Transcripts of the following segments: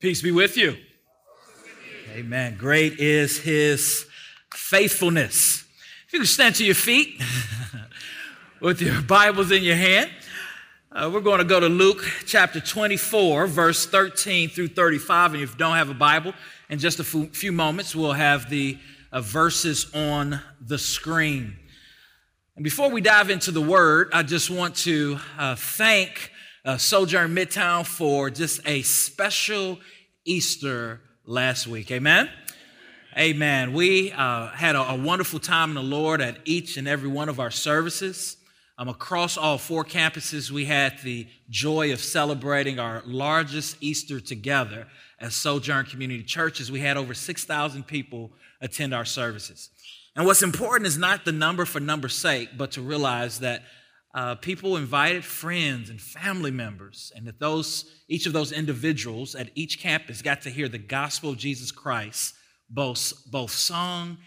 Peace be with you. Amen. Great is his faithfulness. If you can stand to your feet with your Bibles in your hand, uh, we're going to go to Luke chapter 24, verse 13 through 35. And if you don't have a Bible, in just a few moments, we'll have the uh, verses on the screen. And before we dive into the word, I just want to uh, thank uh, Sojourn Midtown for just a special Easter last week. Amen? Amen. We uh, had a, a, wonderful time in the Lord at each and every one of our services. Um, across all four campuses, we had the joy of celebrating our largest Easter together as Sojourn Community Churches. We had over 6,000 people attend our services. And what's important is not the number for number's sake, but to realize that uh, people invited friends and family members, and that those, each of those individuals at each campus got to hear the gospel of Jesus Christ, both, both sung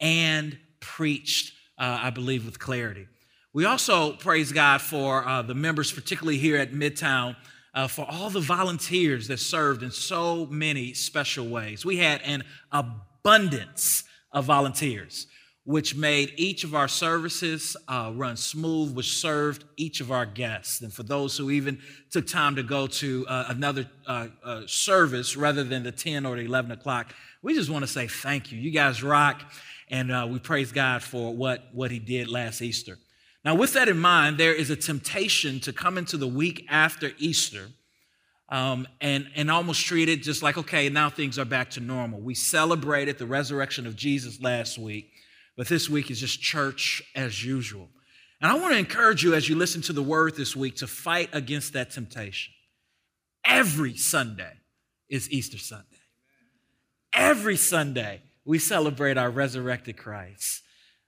and preached, uh, I believe, with clarity. We also praise God for uh, the members, particularly here at Midtown, uh, for all the volunteers that served in so many special ways. We had an abundance of volunteers which made each of our services uh, run smooth, which served each of our guests. And for those who even took time to go to uh, another uh, uh service rather than the 10 or the 11 o'clock, we just want to say thank you. You guys rock, and uh, we praise God for what, what He did last Easter. Now, with that in mind, there is a temptation to come into the week after Easter. Um, and, and almost treat it just like, okay, now things are back to normal. We celebrated the resurrection of Jesus last week. But this week is just church as usual. And I want to encourage you as you listen to the word this week to fight against that temptation. Every Sunday is Easter Sunday. Every Sunday we celebrate our resurrected Christ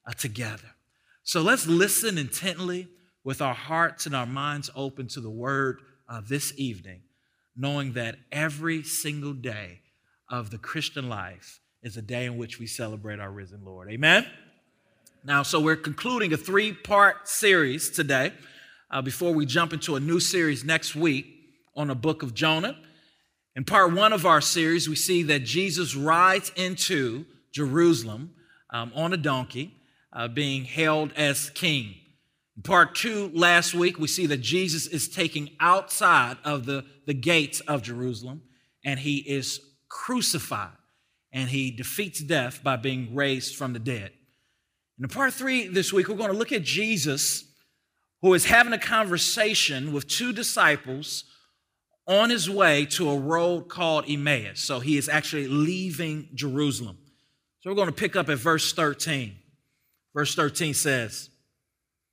uh, together. So let's listen intently with our hearts and our minds open to the word uh, this evening, knowing that every single day of the Christian life is a day in which we celebrate our risen Lord. Amen? Now, so we're concluding a three part series today uh, before we jump into a new series next week on the book of Jonah. In part one of our series, we see that Jesus rides into Jerusalem um, on a donkey, uh, being hailed as king. In part two, last week, we see that Jesus is taken outside of the, the gates of Jerusalem and he is crucified and he defeats death by being raised from the dead. In part three this week, we're going to look at Jesus, who is having a conversation with two disciples on his way to a road called Emmaus. So he is actually leaving Jerusalem. So we're going to pick up at verse 13. Verse 13 says,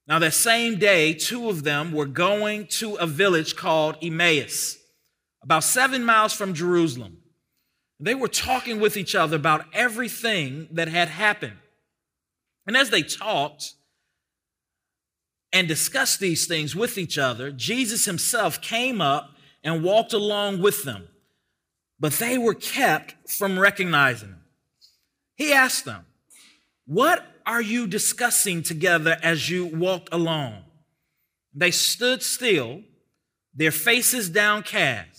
Now that same day, two of them were going to a village called Emmaus, about seven miles from Jerusalem. They were talking with each other about everything that had happened. And as they talked and discussed these things with each other, Jesus himself came up and walked along with them, but they were kept from recognizing him. He asked them, What are you discussing together as you walk along? They stood still, their faces downcast.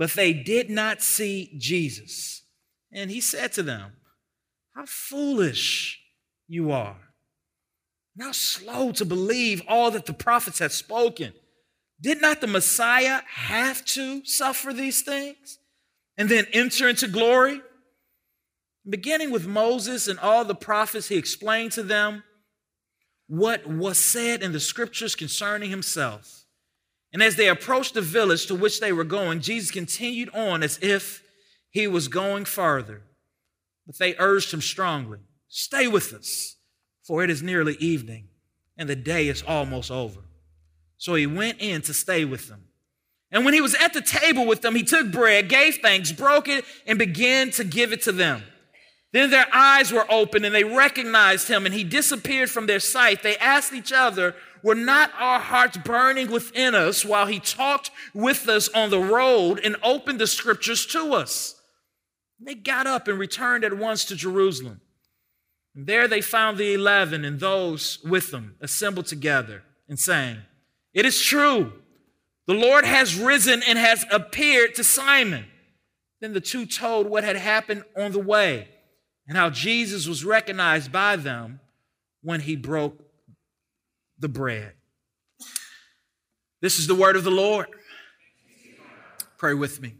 but they did not see Jesus. And he said to them, how foolish you are. How slow to believe all that the prophets had spoken. Did not the Messiah have to suffer these things and then enter into glory? Beginning with Moses and all the prophets, he explained to them what was said in the scriptures concerning himself. And as they approached the village to which they were going, Jesus continued on as if he was going farther. But they urged him strongly Stay with us, for it is nearly evening, and the day is almost over. So he went in to stay with them. And when he was at the table with them, he took bread, gave thanks, broke it, and began to give it to them. Then their eyes were opened and they recognized him, and he disappeared from their sight. They asked each other, Were not our hearts burning within us while he talked with us on the road and opened the scriptures to us? They got up and returned at once to Jerusalem. And there they found the eleven and those with them assembled together and saying, It is true, the Lord has risen and has appeared to Simon. Then the two told what had happened on the way and how Jesus was recognized by them when he broke the bread. This is the word of the Lord. Pray with me.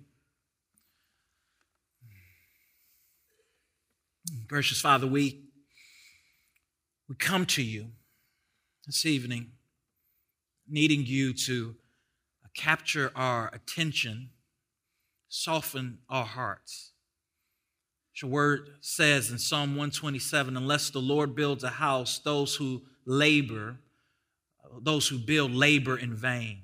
Gracious Father, we, we come to you this evening needing you to capture our attention, soften our hearts. Your word says in Psalm 127 unless the Lord builds a house, those who labor, those who build labor in vain.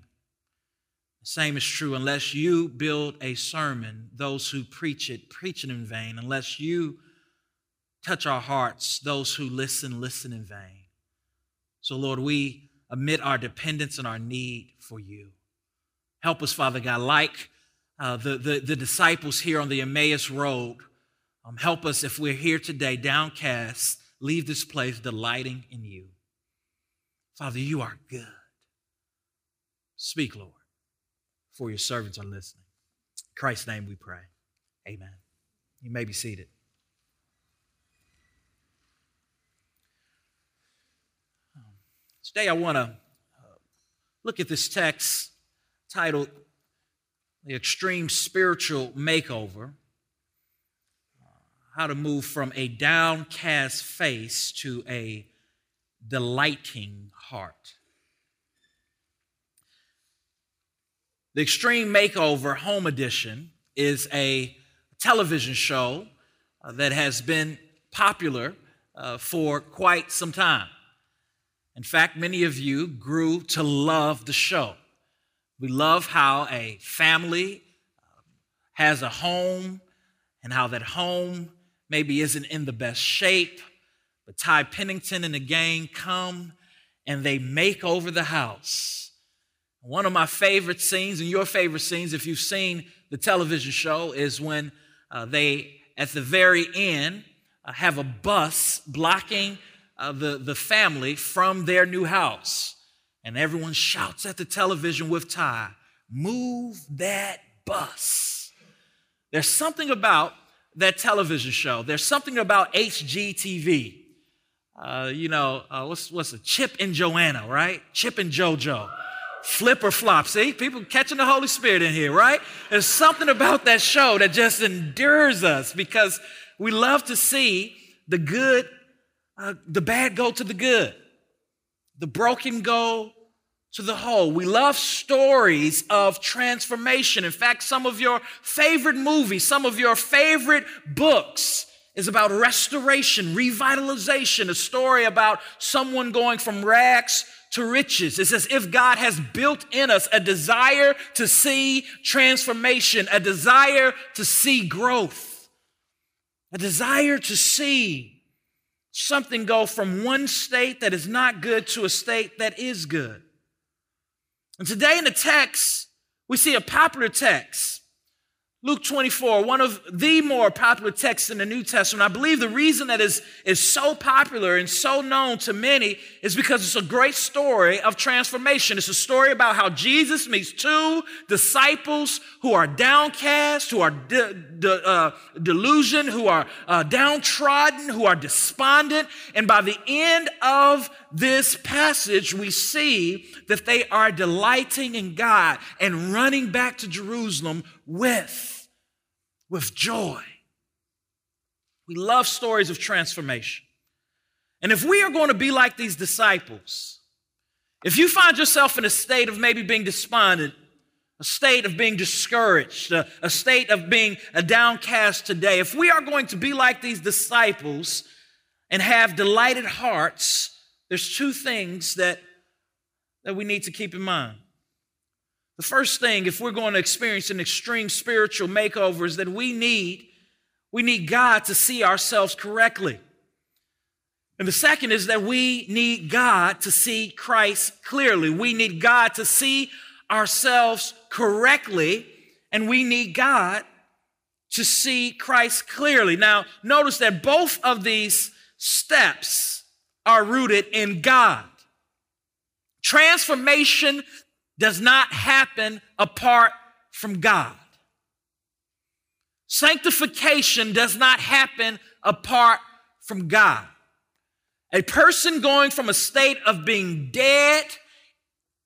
The same is true unless you build a sermon, those who preach it, preach it in vain. Unless you touch our hearts, those who listen, listen in vain. So, Lord, we admit our dependence and our need for you. Help us, Father God, like uh, the, the, the disciples here on the Emmaus Road um, help us if we're here today downcast, leave this place delighting in you. Father, you are good. Speak, Lord, for your servants are listening. In Christ's name we pray. Amen. You may be seated. Today I want to uh, look at this text titled The Extreme Spiritual Makeover how to move from a downcast face to a delighting heart. The Extreme Makeover Home Edition is a television show uh, that has been popular uh, for quite some time. In fact, many of you grew to love the show. We love how a family uh, has a home and how that home maybe isn't in the best shape, but Ty Pennington and the gang come and they make over the house. One of my favorite scenes, and your favorite scenes, if you've seen the television show, is when uh, they, at the very end, uh, have a bus blocking uh, the, the family from their new house. And everyone shouts at the television with Ty, Move that bus. There's something about that television show. There's something about HGTV. Uh, you know, uh, what's, what's a Chip and Joanna, right? Chip and JoJo. Flip or flop. See, people catching the Holy Spirit in here, right? There's something about that show that just endures us because we love to see the good, uh, the bad go to the good, the broken go to the whole. We love stories of transformation. In fact, some of your favorite movies, some of your favorite books is about restoration, revitalization, a story about someone going from rags to riches. It's as if God has built in us a desire to see transformation, a desire to see growth, a desire to see something go from one state that is not good to a state that is good. And today in the text, we see a popular text. Luke 24, one of the more popular texts in the New Testament. I believe the reason that is, is so popular and so known to many is because it's a great story of transformation. It's a story about how Jesus meets two disciples who are downcast, who are de- de- uh, delusioned, who are uh, downtrodden, who are despondent. And by the end of this passage, we see that they are delighting in God and running back to Jerusalem with with joy. We love stories of transformation. And if we are going to be like these disciples, if you find yourself in a state of maybe being despondent, a state of being discouraged, a, a, state of being a downcast today, if we are going to be like these disciples and have delighted hearts, there's two things that, that we need to keep in mind. The first thing, if we're going to experience an extreme spiritual makeover, is that we need, we need God to see ourselves correctly. And the second is that we need God to see Christ clearly. We need God to see ourselves correctly, and we need God to see Christ clearly. Now, notice that both of these steps are rooted in God. Transformation does not happen apart from God. Sanctification does not happen apart from God. A person going from a state of being dead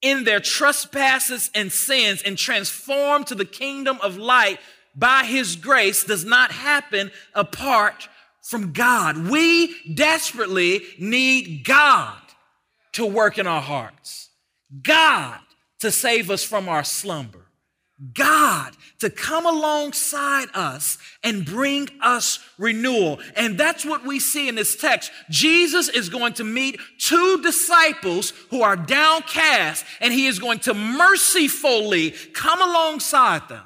in their trespasses and sins and transformed to the kingdom of light by his grace does not happen apart from God. We desperately need God to work in our hearts, God to save us from our slumber. God to come alongside us and bring us renewal. And that's what we see in this text. Jesus is going to meet two disciples who are downcast, and he is going to mercifully come alongside them,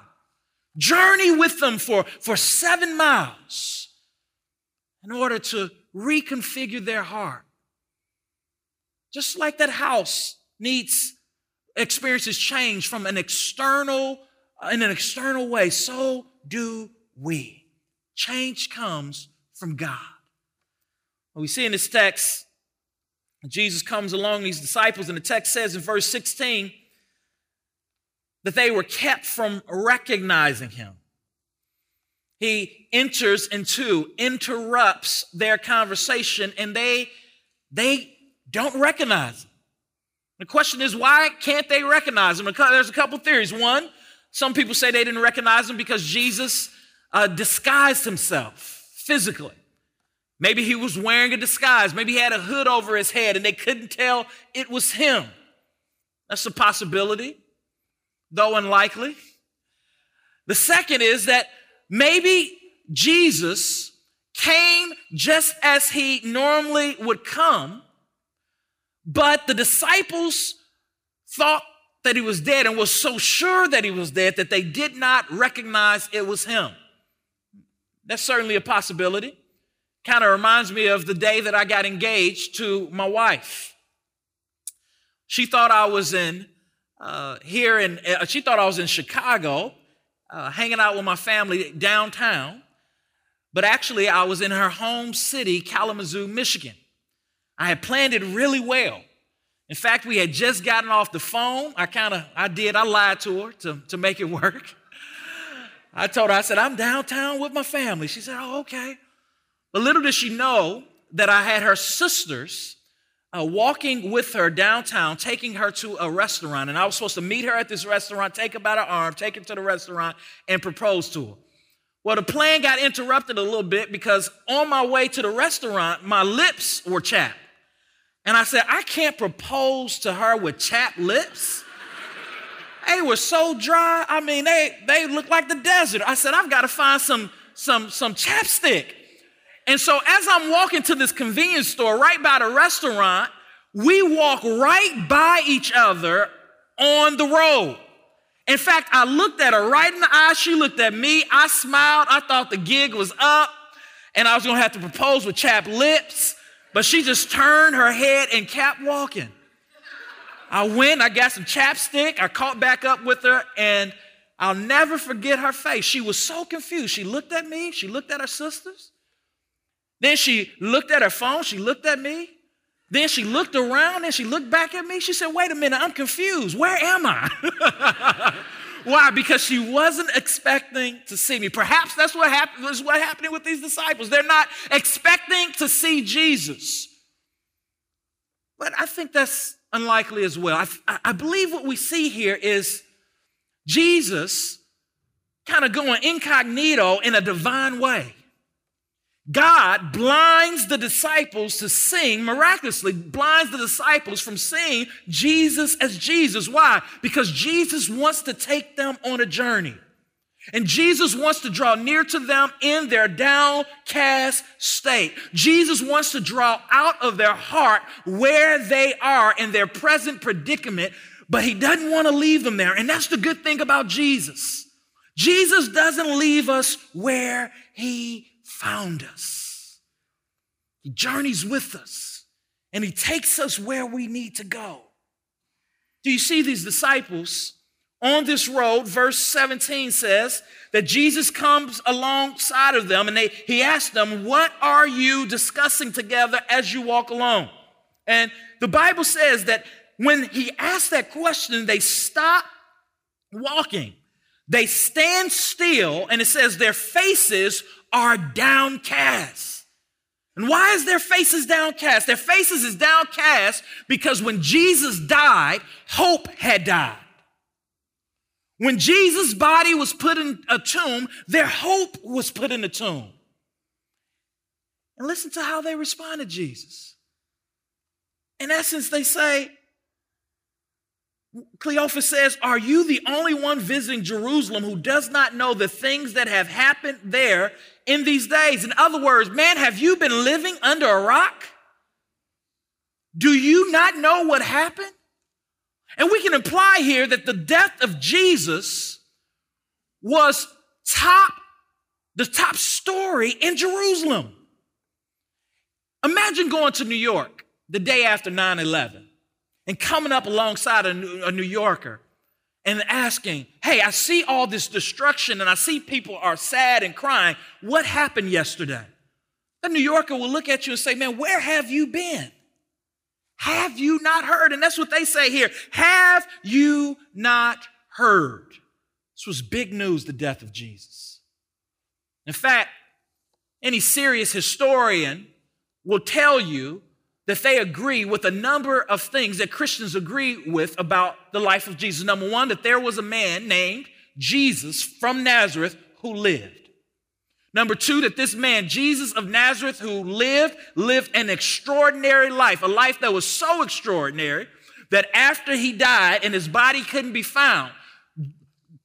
journey with them for, for seven miles in order to reconfigure their heart. Just like that house needs experiences change from an external uh, in an external way, so do we. Change comes from God. we see in this text, Jesus comes along these disciples, and the text says in verse 16 that they were kept from recognizing him. He enters into, interrupts their conversation, and they, they don't recognize him. The question is, why can't they recognize him? There's a couple theories. One, some people say they didn't recognize him because Jesus uh, disguised himself physically. Maybe he was wearing a disguise. Maybe he had a hood over his head and they couldn't tell it was him. That's a possibility, though unlikely. The second is that maybe Jesus came just as he normally would come, but the disciples thought that he was dead and was so sure that he was dead that they did not recognize it was him. That's certainly a possibility. Kind of reminds me of the day that I got engaged to my wife. She thought I was in uh, here in, uh, she thought I was in Chicago, uh, hanging out with my family downtown, but actually I was in her home city, Kalamazoo, Michigan. I had planned it really well. In fact, we had just gotten off the phone. I kind of, I did, I lied to her to, to make it work. I told her, I said, I'm downtown with my family. She said, Oh, okay. But little did she know that I had her sisters uh, walking with her downtown, taking her to a restaurant. And I was supposed to meet her at this restaurant, take her by the arm, take her to the restaurant, and propose to her. Well, the plan got interrupted a little bit because on my way to the restaurant, my lips were chapped. And I said, I can't propose to her with chapped lips. they were so dry. I mean, they, they looked like the desert. I said, I've got to find some, some, some chapstick. And so as I'm walking to this convenience store right by the restaurant, we walk right by each other on the road. In fact, I looked at her right in the eye. She looked at me. I smiled. I thought the gig was up and I was going to have to propose with chapped lips. But she just turned her head and kept walking. I went, I got some chapstick, I caught back up with her, and I'll never forget her face. She was so confused. She looked at me, she looked at her sisters. Then she looked at her phone, she looked at me. Then she looked around and she looked back at me. She said, Wait a minute, I'm confused. Where am I? Why? Because she wasn't expecting to see me. Perhaps that's what happened, was what happening with these disciples. They're not expecting to see Jesus. But I think that's unlikely as well. I, I believe what we see here is Jesus kind of going incognito in a divine way. God blinds the disciples to seeing miraculously, blinds the disciples from seeing Jesus as Jesus. Why? Because Jesus wants to take them on a journey. And Jesus wants to draw near to them in their downcast state. Jesus wants to draw out of their heart where they are in their present predicament, but he doesn't want to leave them there. And that's the good thing about Jesus. Jesus doesn't leave us where he found us. He journeys with us and he takes us where we need to go. Do you see these disciples? on this road, verse 17 says that Jesus comes alongside of them and they, he asks them, What are you discussing together as you walk along? And the Bible says that when he asked that question, they stop walking. They stand still, and it says their faces are downcast. And why is their faces downcast? Their faces is downcast because when Jesus died, hope had died. When Jesus' body was put in a tomb, their hope was put in a tomb. And listen to how they respond to Jesus. In essence, they say, Cleophas says, Are you the only one visiting Jerusalem who does not know the things that have happened there in these days? In other words, man, have you been living under a rock? Do you not know what happened? And we can imply here that the death of Jesus was top, the top story in Jerusalem. Imagine going to New York the day after 9 11 and coming up alongside a New, Yorker and asking, Hey, I see all this destruction and I see people are sad and crying. What happened yesterday? A New Yorker will look at you and say, Man, where have you been? Have you not heard? And that's what they say here. Have you not heard? This was big news, the death of Jesus. In fact, any serious historian will tell you that they agree with a number of things that Christians agree with about the life of Jesus. Number one, that there was a man named Jesus from Nazareth who lived. Number two, that this man, Jesus of Nazareth, who lived, lived an extraordinary life, a life that was so extraordinary that after he died and his body couldn't be found,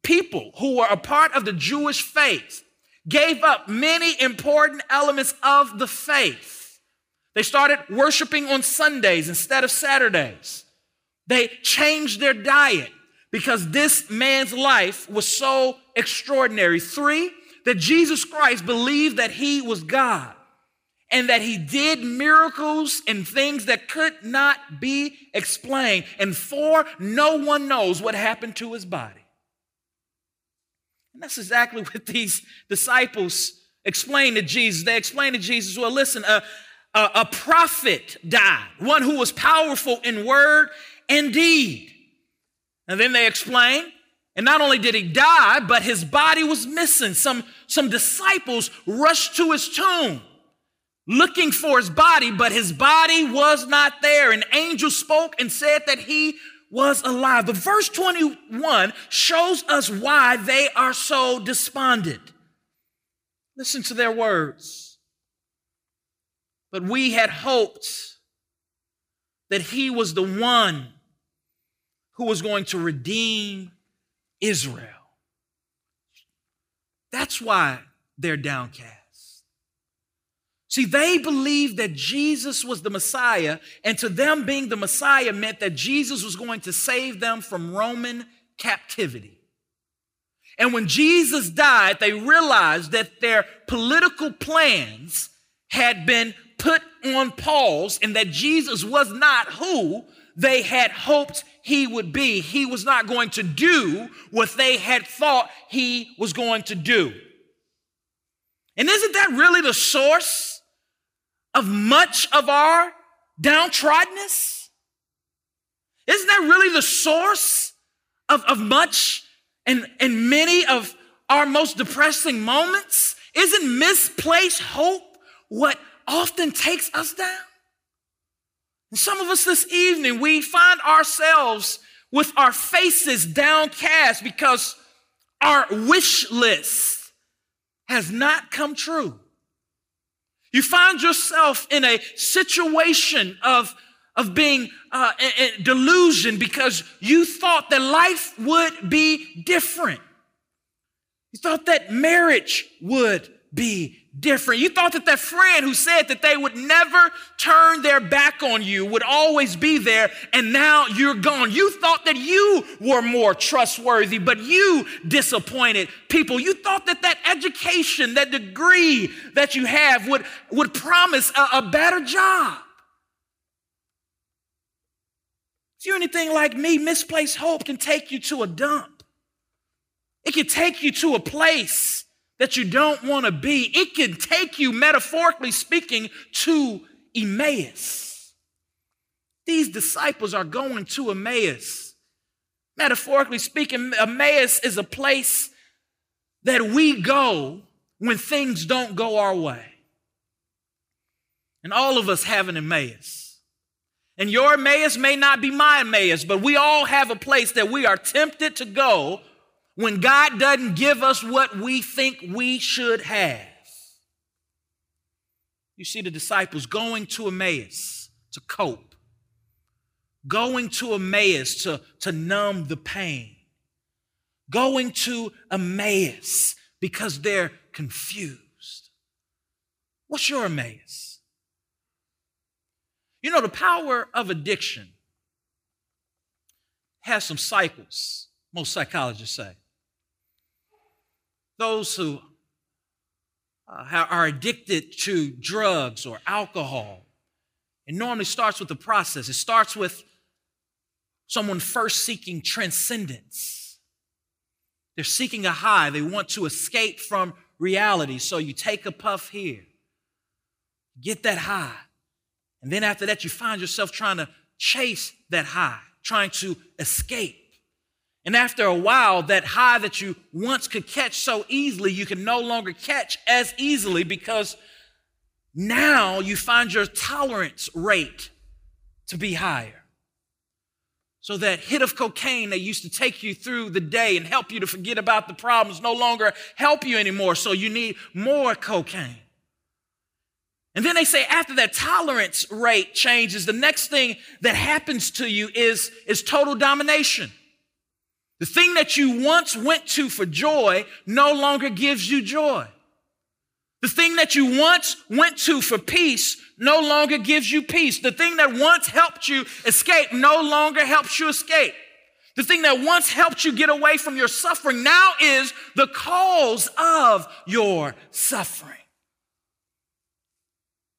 people who were a part of the Jewish faith gave up many important elements of the faith. They started worshiping on Sundays instead of Saturdays. They changed their diet because this man's life was so extraordinary. Three, that Jesus Christ believed that he was God and that he did miracles and things that could not be explained. And four, no one knows what happened to his body. And that's exactly what these disciples explained to Jesus. They explained to Jesus, well, listen, a, a, a prophet died, one who was powerful in word and deed. And then they explain, and not only did he die, but his body was missing. Some, some disciples rushed to his tomb looking for his body, but his body was not there. An angel spoke and said that he was alive. But verse 21 shows us why they are so despondent. Listen to their words. But we had hoped that he was the one who was going to redeem Israel. That's why they're downcast. See, they believed that Jesus was the Messiah, and to them, being the Messiah meant that Jesus was going to save them from Roman captivity. And when Jesus died, they realized that their political plans had been put on pause and that Jesus was not who they had hoped he would be. He was not going to do what they had thought he was going to do. And isn't that really the source of much of our downtroddenness? Isn't that really the source of, of much and, and many of our most depressing moments? Isn't misplaced hope what often takes us down? And some of us this evening, we find ourselves with our faces downcast because our wish list has not come true. You find yourself in a situation of, of being uh, delusion because you thought that life would be different. You thought that marriage would be different. You thought that that friend who said that they would never turn their back on you would always be there, and now you're gone. You thought that you were more trustworthy, but you disappointed people. You thought that that education, that degree that you have would, would promise a, a better job. If you're anything like me, misplaced hope can take you to a dump. It can take you to a place that you don't want to be. It can take you, metaphorically speaking, to Emmaus. These disciples are going to Emmaus. Metaphorically speaking, Emmaus is a place that we go when things don't go our way. And all of us have an Emmaus. And your Emmaus may not be my Emmaus, but we all have a place that we are tempted to go when God doesn't give us what we think we should have. You see the disciples going to Emmaus to cope, going to Emmaus to, to numb the pain, going to Emmaus because they're confused. What's your Emmaus? You know, the power of addiction has some cycles, most psychologists say those who uh, are addicted to drugs or alcohol. It normally starts with the process. It starts with someone first seeking transcendence. They're seeking a high, they want to escape from reality. So you take a puff here, get that high. And then after that, you find yourself trying to chase that high, trying to escape. And after a while, that high that you once could catch so easily, you can no longer catch as easily because now you find your tolerance rate to be higher. So that hit of cocaine that used to take you through the day and help you to forget about the problems no longer help you anymore. So you need more cocaine. And then they say after that tolerance rate changes, the next thing that happens to you is, is total domination. The thing that you once went to for joy no longer gives you joy. The thing that you once went to for peace no longer gives you peace. The thing that once helped you escape no longer helps you escape. The thing that once helped you get away from your suffering now is the cause of your suffering.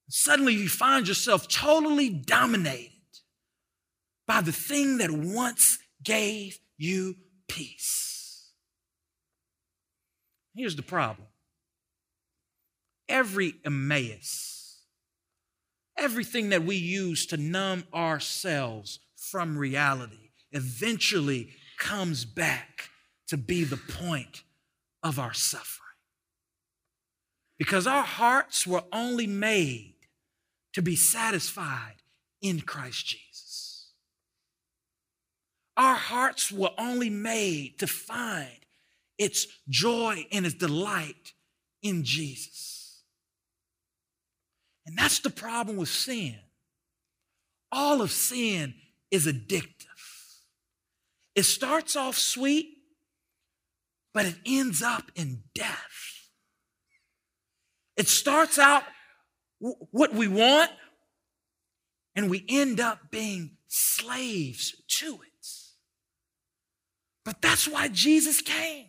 Suddenly you find yourself totally dominated by the thing that once gave you peace. Here's the problem every Emmaus, everything that we use to numb ourselves from reality, eventually comes back to be the point of our suffering. Because our hearts were only made to be satisfied in Christ Jesus. Our hearts were only made to find its joy and its delight in Jesus. And that's the problem with sin. All of sin is addictive. It starts off sweet, but it ends up in death. It starts out what we want, and we end up being slaves to it. But that's why Jesus came.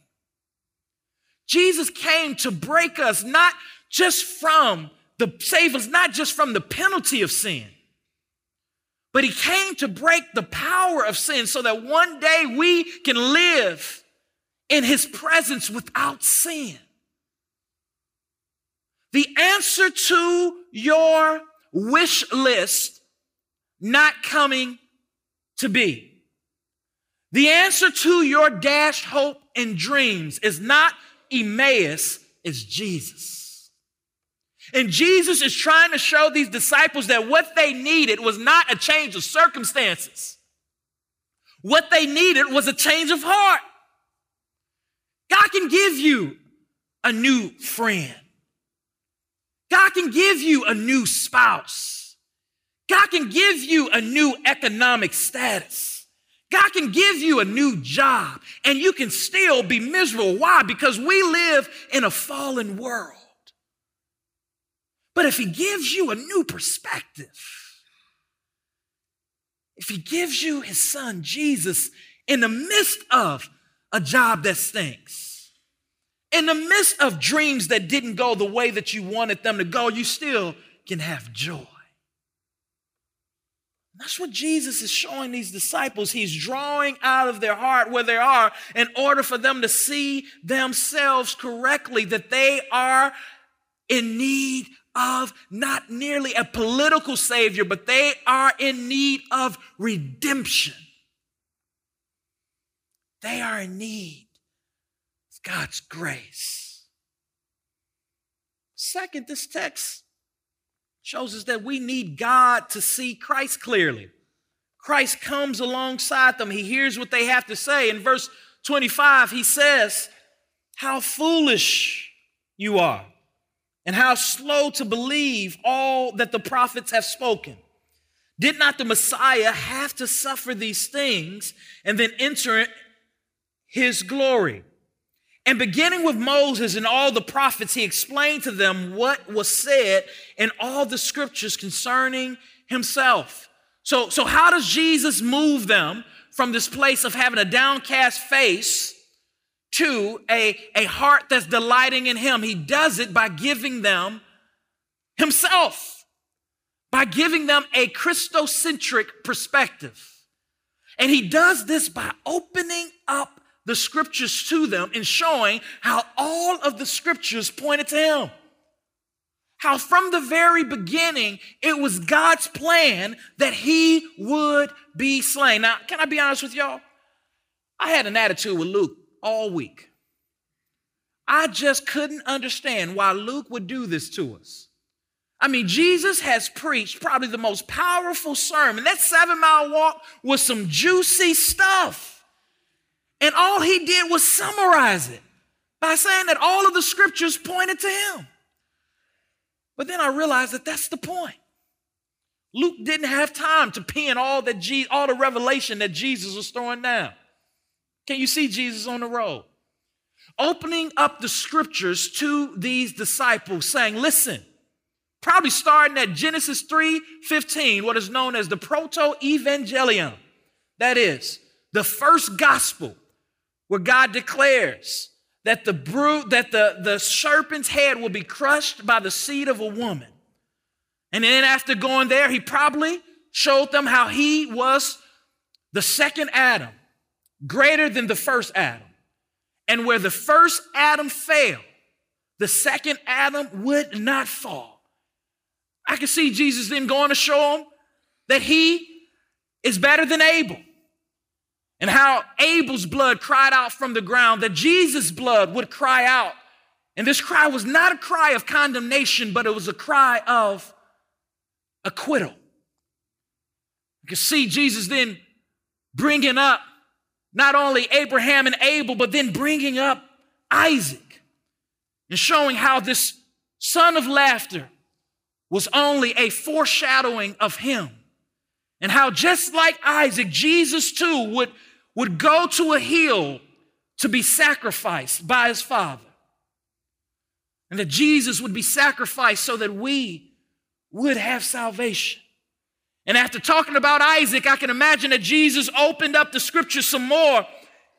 Jesus came to break us not just from the save us, not just from the penalty of sin, but he came to break the power of sin so that one day we can live in his presence without sin. The answer to your wish list not coming to be the answer to your dashed hope and dreams is not Emmaus, it's Jesus. And Jesus is trying to show these disciples that what they needed was not a change of circumstances. What they needed was a change of heart. God can give you a new friend. God can give you a new spouse. God can give you a new economic status. God can give you a new job and you can still be miserable. Why? Because we live in a fallen world. But if He gives you a new perspective, if He gives you His Son Jesus in the midst of a job that stinks, in the midst of dreams that didn't go the way that you wanted them to go, you still can have joy. That's what Jesus is showing these disciples. He's drawing out of their heart where they are in order for them to see themselves correctly, that they are in need of not merely a political savior, but they are in need of redemption. They are in need of God's grace. Second, this text shows us that we need God to see Christ clearly. Christ comes alongside them. He hears what they have to say. In verse 25, he says, How foolish you are, and how slow to believe all that the prophets have spoken. Did not the Messiah have to suffer these things and then enter his glory? And beginning with Moses and all the prophets, he explained to them what was said in all the scriptures concerning himself. So, so how does Jesus move them from this place of having a downcast face to a, a heart that's delighting in him? He does it by giving them himself, by giving them a Christocentric perspective. And he does this by opening up the scriptures to them and showing how all of the scriptures pointed to him. How from the very beginning, it was God's plan that he would be slain. Now, can I be honest with y'all? I had an attitude with Luke all week. I just couldn't understand why Luke would do this to us. I mean, Jesus has preached probably the most powerful sermon. That seven mile walk was some juicy stuff. And all he did was summarize it by saying that all of the scriptures pointed to him. But then I realized that that's the point. Luke didn't have time to pen all that Je- all the revelation that Jesus was throwing down. Can you see Jesus on the road? Opening up the scriptures to these disciples, saying, listen, probably starting at Genesis 3 15, what is known as the proto evangelium. That is, the first gospel where God declares that the brute, that the, the serpent's head will be crushed by the seed of a woman. And then after going there, he probably showed them how he was the second Adam, greater than the first Adam. And where the first Adam failed, the second Adam would not fall. I can see Jesus then going to show them that he is better than Abel and how Abel's blood cried out from the ground, that Jesus' blood would cry out. And this cry was not a cry of condemnation, but it was a cry of acquittal. You can see Jesus then bringing up not only Abraham and Abel, but then bringing up Isaac and showing how this son of laughter was only a foreshadowing of him. And how just like Isaac, Jesus too would would go to a hill to be sacrificed by his father. And that Jesus would be sacrificed so that we would have salvation. And after talking about Isaac, I can imagine that Jesus opened up the scripture some more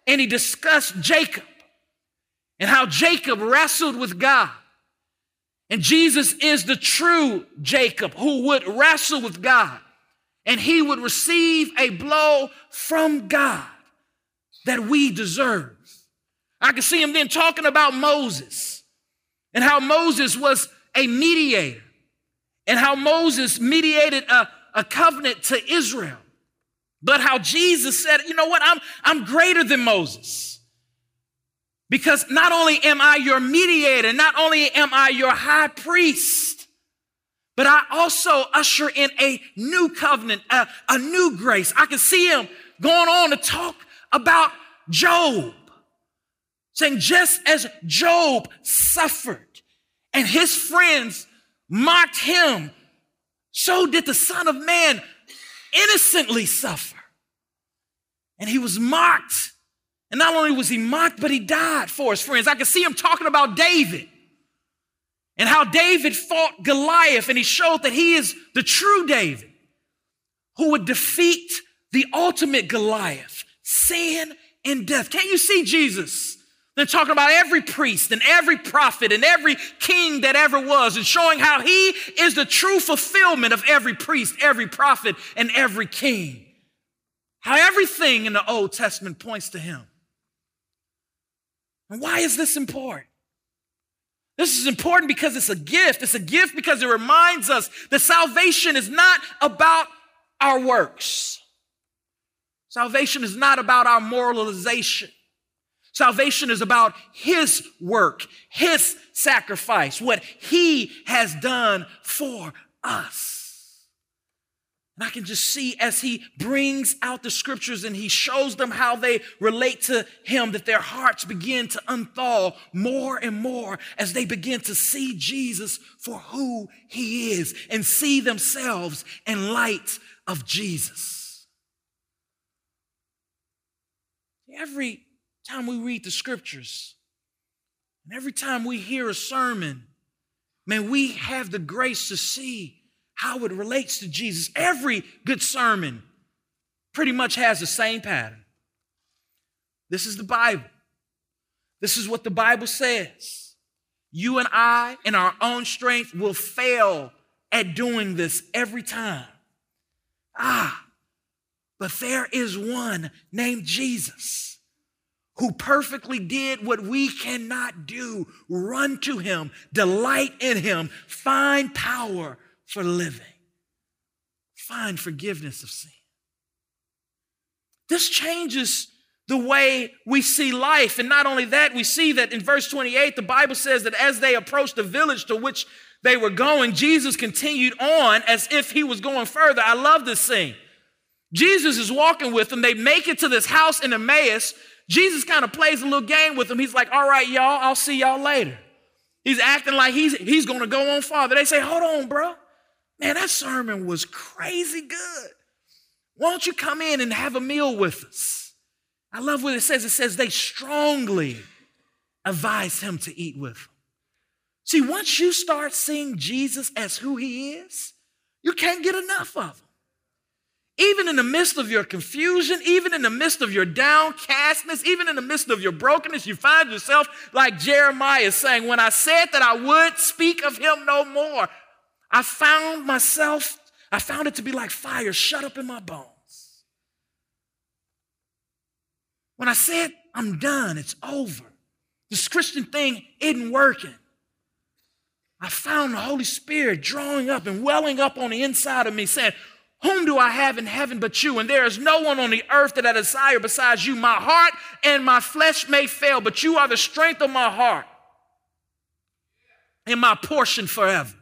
and he discussed Jacob and how Jacob wrestled with God. And Jesus is the true Jacob who would wrestle with God and he would receive a blow from God that we deserve. I can see him then talking about Moses and how Moses was a mediator and how Moses mediated a, a covenant to Israel. But how Jesus said, you know what, I'm, I'm greater than Moses. Because not only am I your mediator, not only am I your high priest, but I also usher in a new covenant, a, a new grace. I can see him going on to talk about Job saying, just as Job suffered and his friends mocked him, so did the Son of Man innocently suffer. And he was mocked. And not only was he mocked, but he died for his friends. I can see him talking about David and how David fought Goliath, and he showed that he is the true David who would defeat the ultimate Goliath, sin and death. Can't you see Jesus? Then talking about every priest and every prophet and every king that ever was, and showing how he is the true fulfillment of every priest, every prophet, and every king. How everything in the Old Testament points to him. And why is this important? This is important because it's a gift. It's a gift because it reminds us that salvation is not about our works. Salvation is not about our moralization. Salvation is about His work, His sacrifice, what He has done for us. And I can just see as he brings out the scriptures and he shows them how they relate to him that their hearts begin to unthaw more and more as they begin to see Jesus for who he is and see themselves in light of Jesus. Every time we read the scriptures and every time we hear a sermon, man, we have the grace to see how it relates to Jesus. Every good sermon pretty much has the same pattern. This is the Bible. This is what the Bible says. You and I, in our own strength, will fail at doing this every time. Ah, but there is one named Jesus who perfectly did what we cannot do run to him, delight in him, find power for living. Find forgiveness of sin. This changes the way we see life. And not only that, we see that in verse 28, the Bible says that as they approached the village to which they were going, Jesus continued on as if he was going further. I love this scene. Jesus is walking with them. They make it to this house in Emmaus. Jesus kind of plays a little game with them. He's like, All right, y'all, I'll see y'all later. He's acting like he's, he's going to go on farther. They say, Hold on, bro. Man, that sermon was crazy good. Why don't you come in and have a meal with us? I love what it says. It says they strongly advise him to eat with them. See, once you start seeing Jesus as who he is, you can't get enough of him. Even in the midst of your confusion, even in the midst of your downcastness, even in the midst of your brokenness, you find yourself like Jeremiah saying, When I said that I would speak of him no more, I found myself, I found it to be like fire shut up in my bones. When I said, I'm done, it's over, this Christian thing isn't working. I found the Holy Spirit drawing up and welling up on the inside of me, saying, Whom do I have in heaven but you? And there is no one on the earth that I desire besides you. My heart and my flesh may fail, but you are the strength of my heart and my portion forever.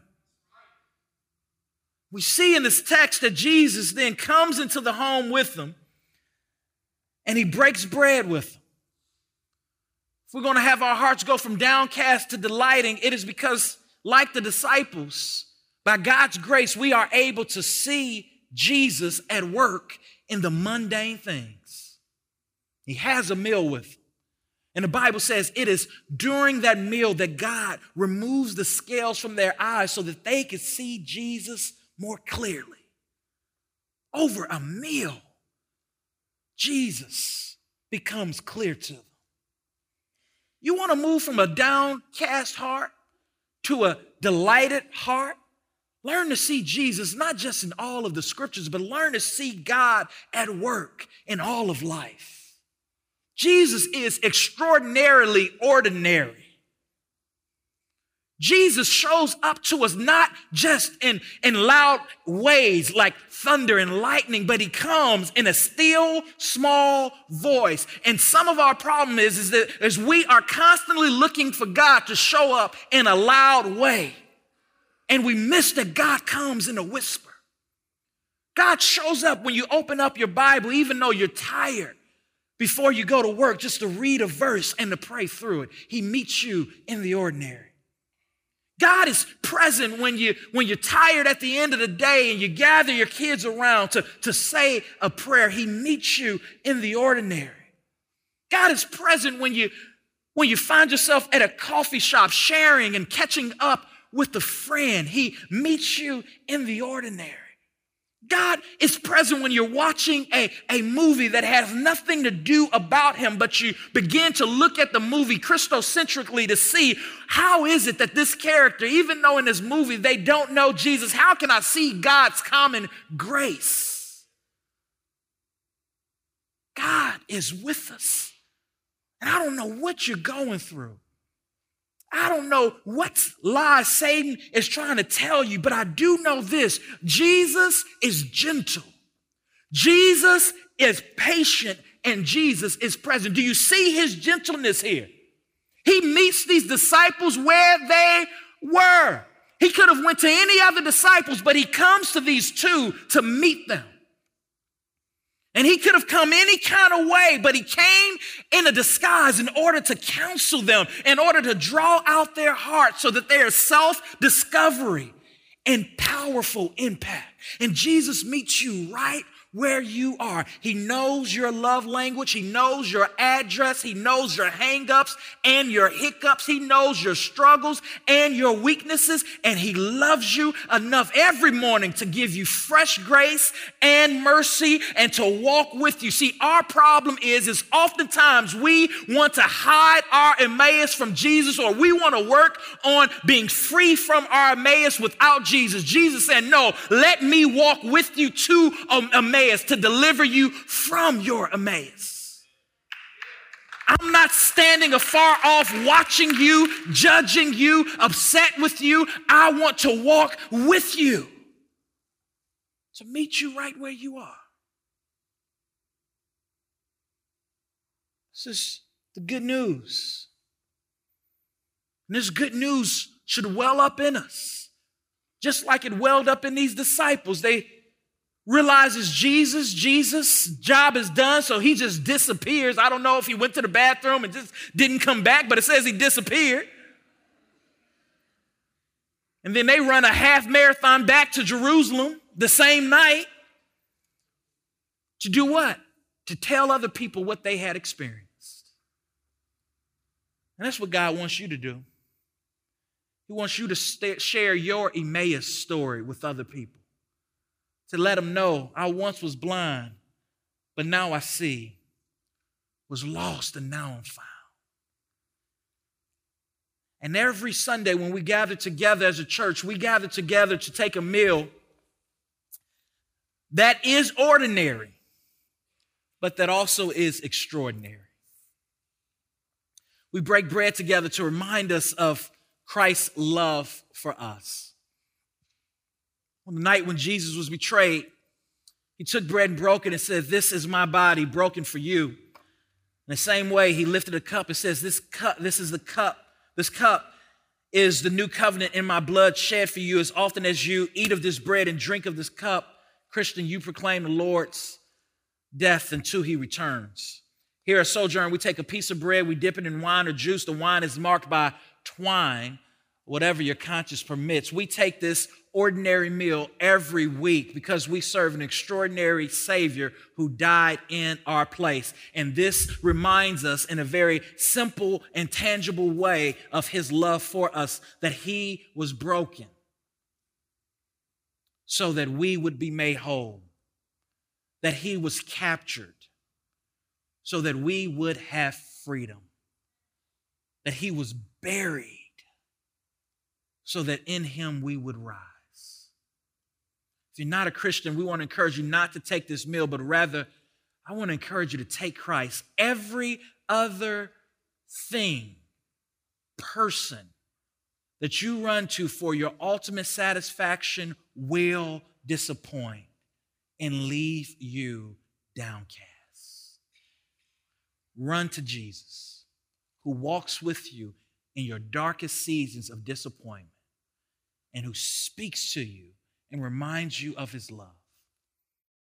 We see in this text that Jesus then comes into the home with them and he breaks bread with them. If we're going to have our hearts go from downcast to delighting, it is because, like the disciples, by God's grace, we are able to see Jesus at work in the mundane things. He has a meal with them. And the Bible says it is during that meal that God removes the scales from their eyes so that they could see Jesus more clearly. Over a meal, Jesus becomes clear to them. You want to move from a downcast heart to a delighted heart? Learn to see Jesus not just in all of the scriptures, but learn to see God at work in all of life. Jesus is extraordinarily ordinary. Jesus shows up to us not just in, in loud ways like thunder and lightning, but he comes in a still, small voice. And some of our problem is, is that we are constantly looking for God to show up in a loud way, and we miss that God comes in a whisper. God shows up when you open up your Bible, even though you're tired before you go to work just to read a verse and to pray through it. He meets you in the ordinary. God is present when, you, when you're tired at the end of the day and you gather your kids around to, to say a prayer. He meets you in the ordinary. God is present when you, when you find yourself at a coffee shop sharing and catching up with a friend. He meets you in the ordinary. God is present when you're watching a, a movie that has nothing to do about him, but you begin to look at the movie Christocentrically to see how is it that this character, even though in this movie they don't know Jesus, how can I see God's common grace? God is with us. And I don't know what you're going through. I don't know what lies Satan is trying to tell you, but I do know this Jesus is gentle, Jesus is patient, and Jesus is present. Do you see his gentleness here? He meets these disciples where they were. He could have went to any other disciples, but he comes to these two to meet them. And he could have come any kind of way, but he came in a disguise in order to counsel them, in order to draw out their hearts so that there is self discovery and powerful impact. And Jesus meets you right where you are. He knows your love language. He knows your address. He knows your hangups and your hiccups. He knows your struggles and your weaknesses. And He loves you enough every morning to give you fresh grace and mercy and to walk with you. See, our problem is, is oftentimes we want to hide our Emmaus from Jesus or we want to work on being free from our Emmaus without Jesus. Jesus said, no, let me walk with you to Emmaus Emmaus to deliver you from your Emmaus. I'm not standing afar off watching you, judging you, upset with you. I want to walk with you to meet you right where you are. This is the good news. And this good news should well up in us, just like it welled up in these disciples. They realizes Jesus, Jesus' job is done, so he just disappears. I don't know if he went to the bathroom and just didn't come back, but it says he disappeared. And then they run a half marathon back to Jerusalem the same night to do what? To tell other people what they had experienced. And that's what God wants you to do. He wants you to share your Emmaus story with other people to let them know I once was blind, but now I see, was lost, and now I'm found. And every Sunday when we gather together as a church, we gather together to take a meal that is ordinary, but that also is extraordinary. We break bread together to remind us of Christ's love for us. On the night when Jesus was betrayed, he took bread and broke it and said, This is my body broken for you. In the same way, he lifted a cup and says, This cup, this is the cup, this cup is the new covenant in my blood shed for you. As often as you eat of this bread and drink of this cup, Christian, you proclaim the Lord's death until he returns. Here at Sojourn, we take a piece of bread, we dip it in wine or juice. The wine is marked by twine, whatever your conscience permits. We take this ordinary meal every week because we serve an extraordinary Savior who died in our place. And this reminds us in a very simple and tangible way of His love for us that He was broken so that we would be made whole, that He was captured so that we would have freedom, that He was buried so that in Him we would rise. If you're not a Christian, we want to encourage you not to take this meal, but rather, I want to encourage you to take Christ. Every other thing, person that you run to for your ultimate satisfaction will disappoint and leave you downcast. Run to Jesus, who walks with you in your darkest seasons of disappointment and who speaks to you and reminds you of his love.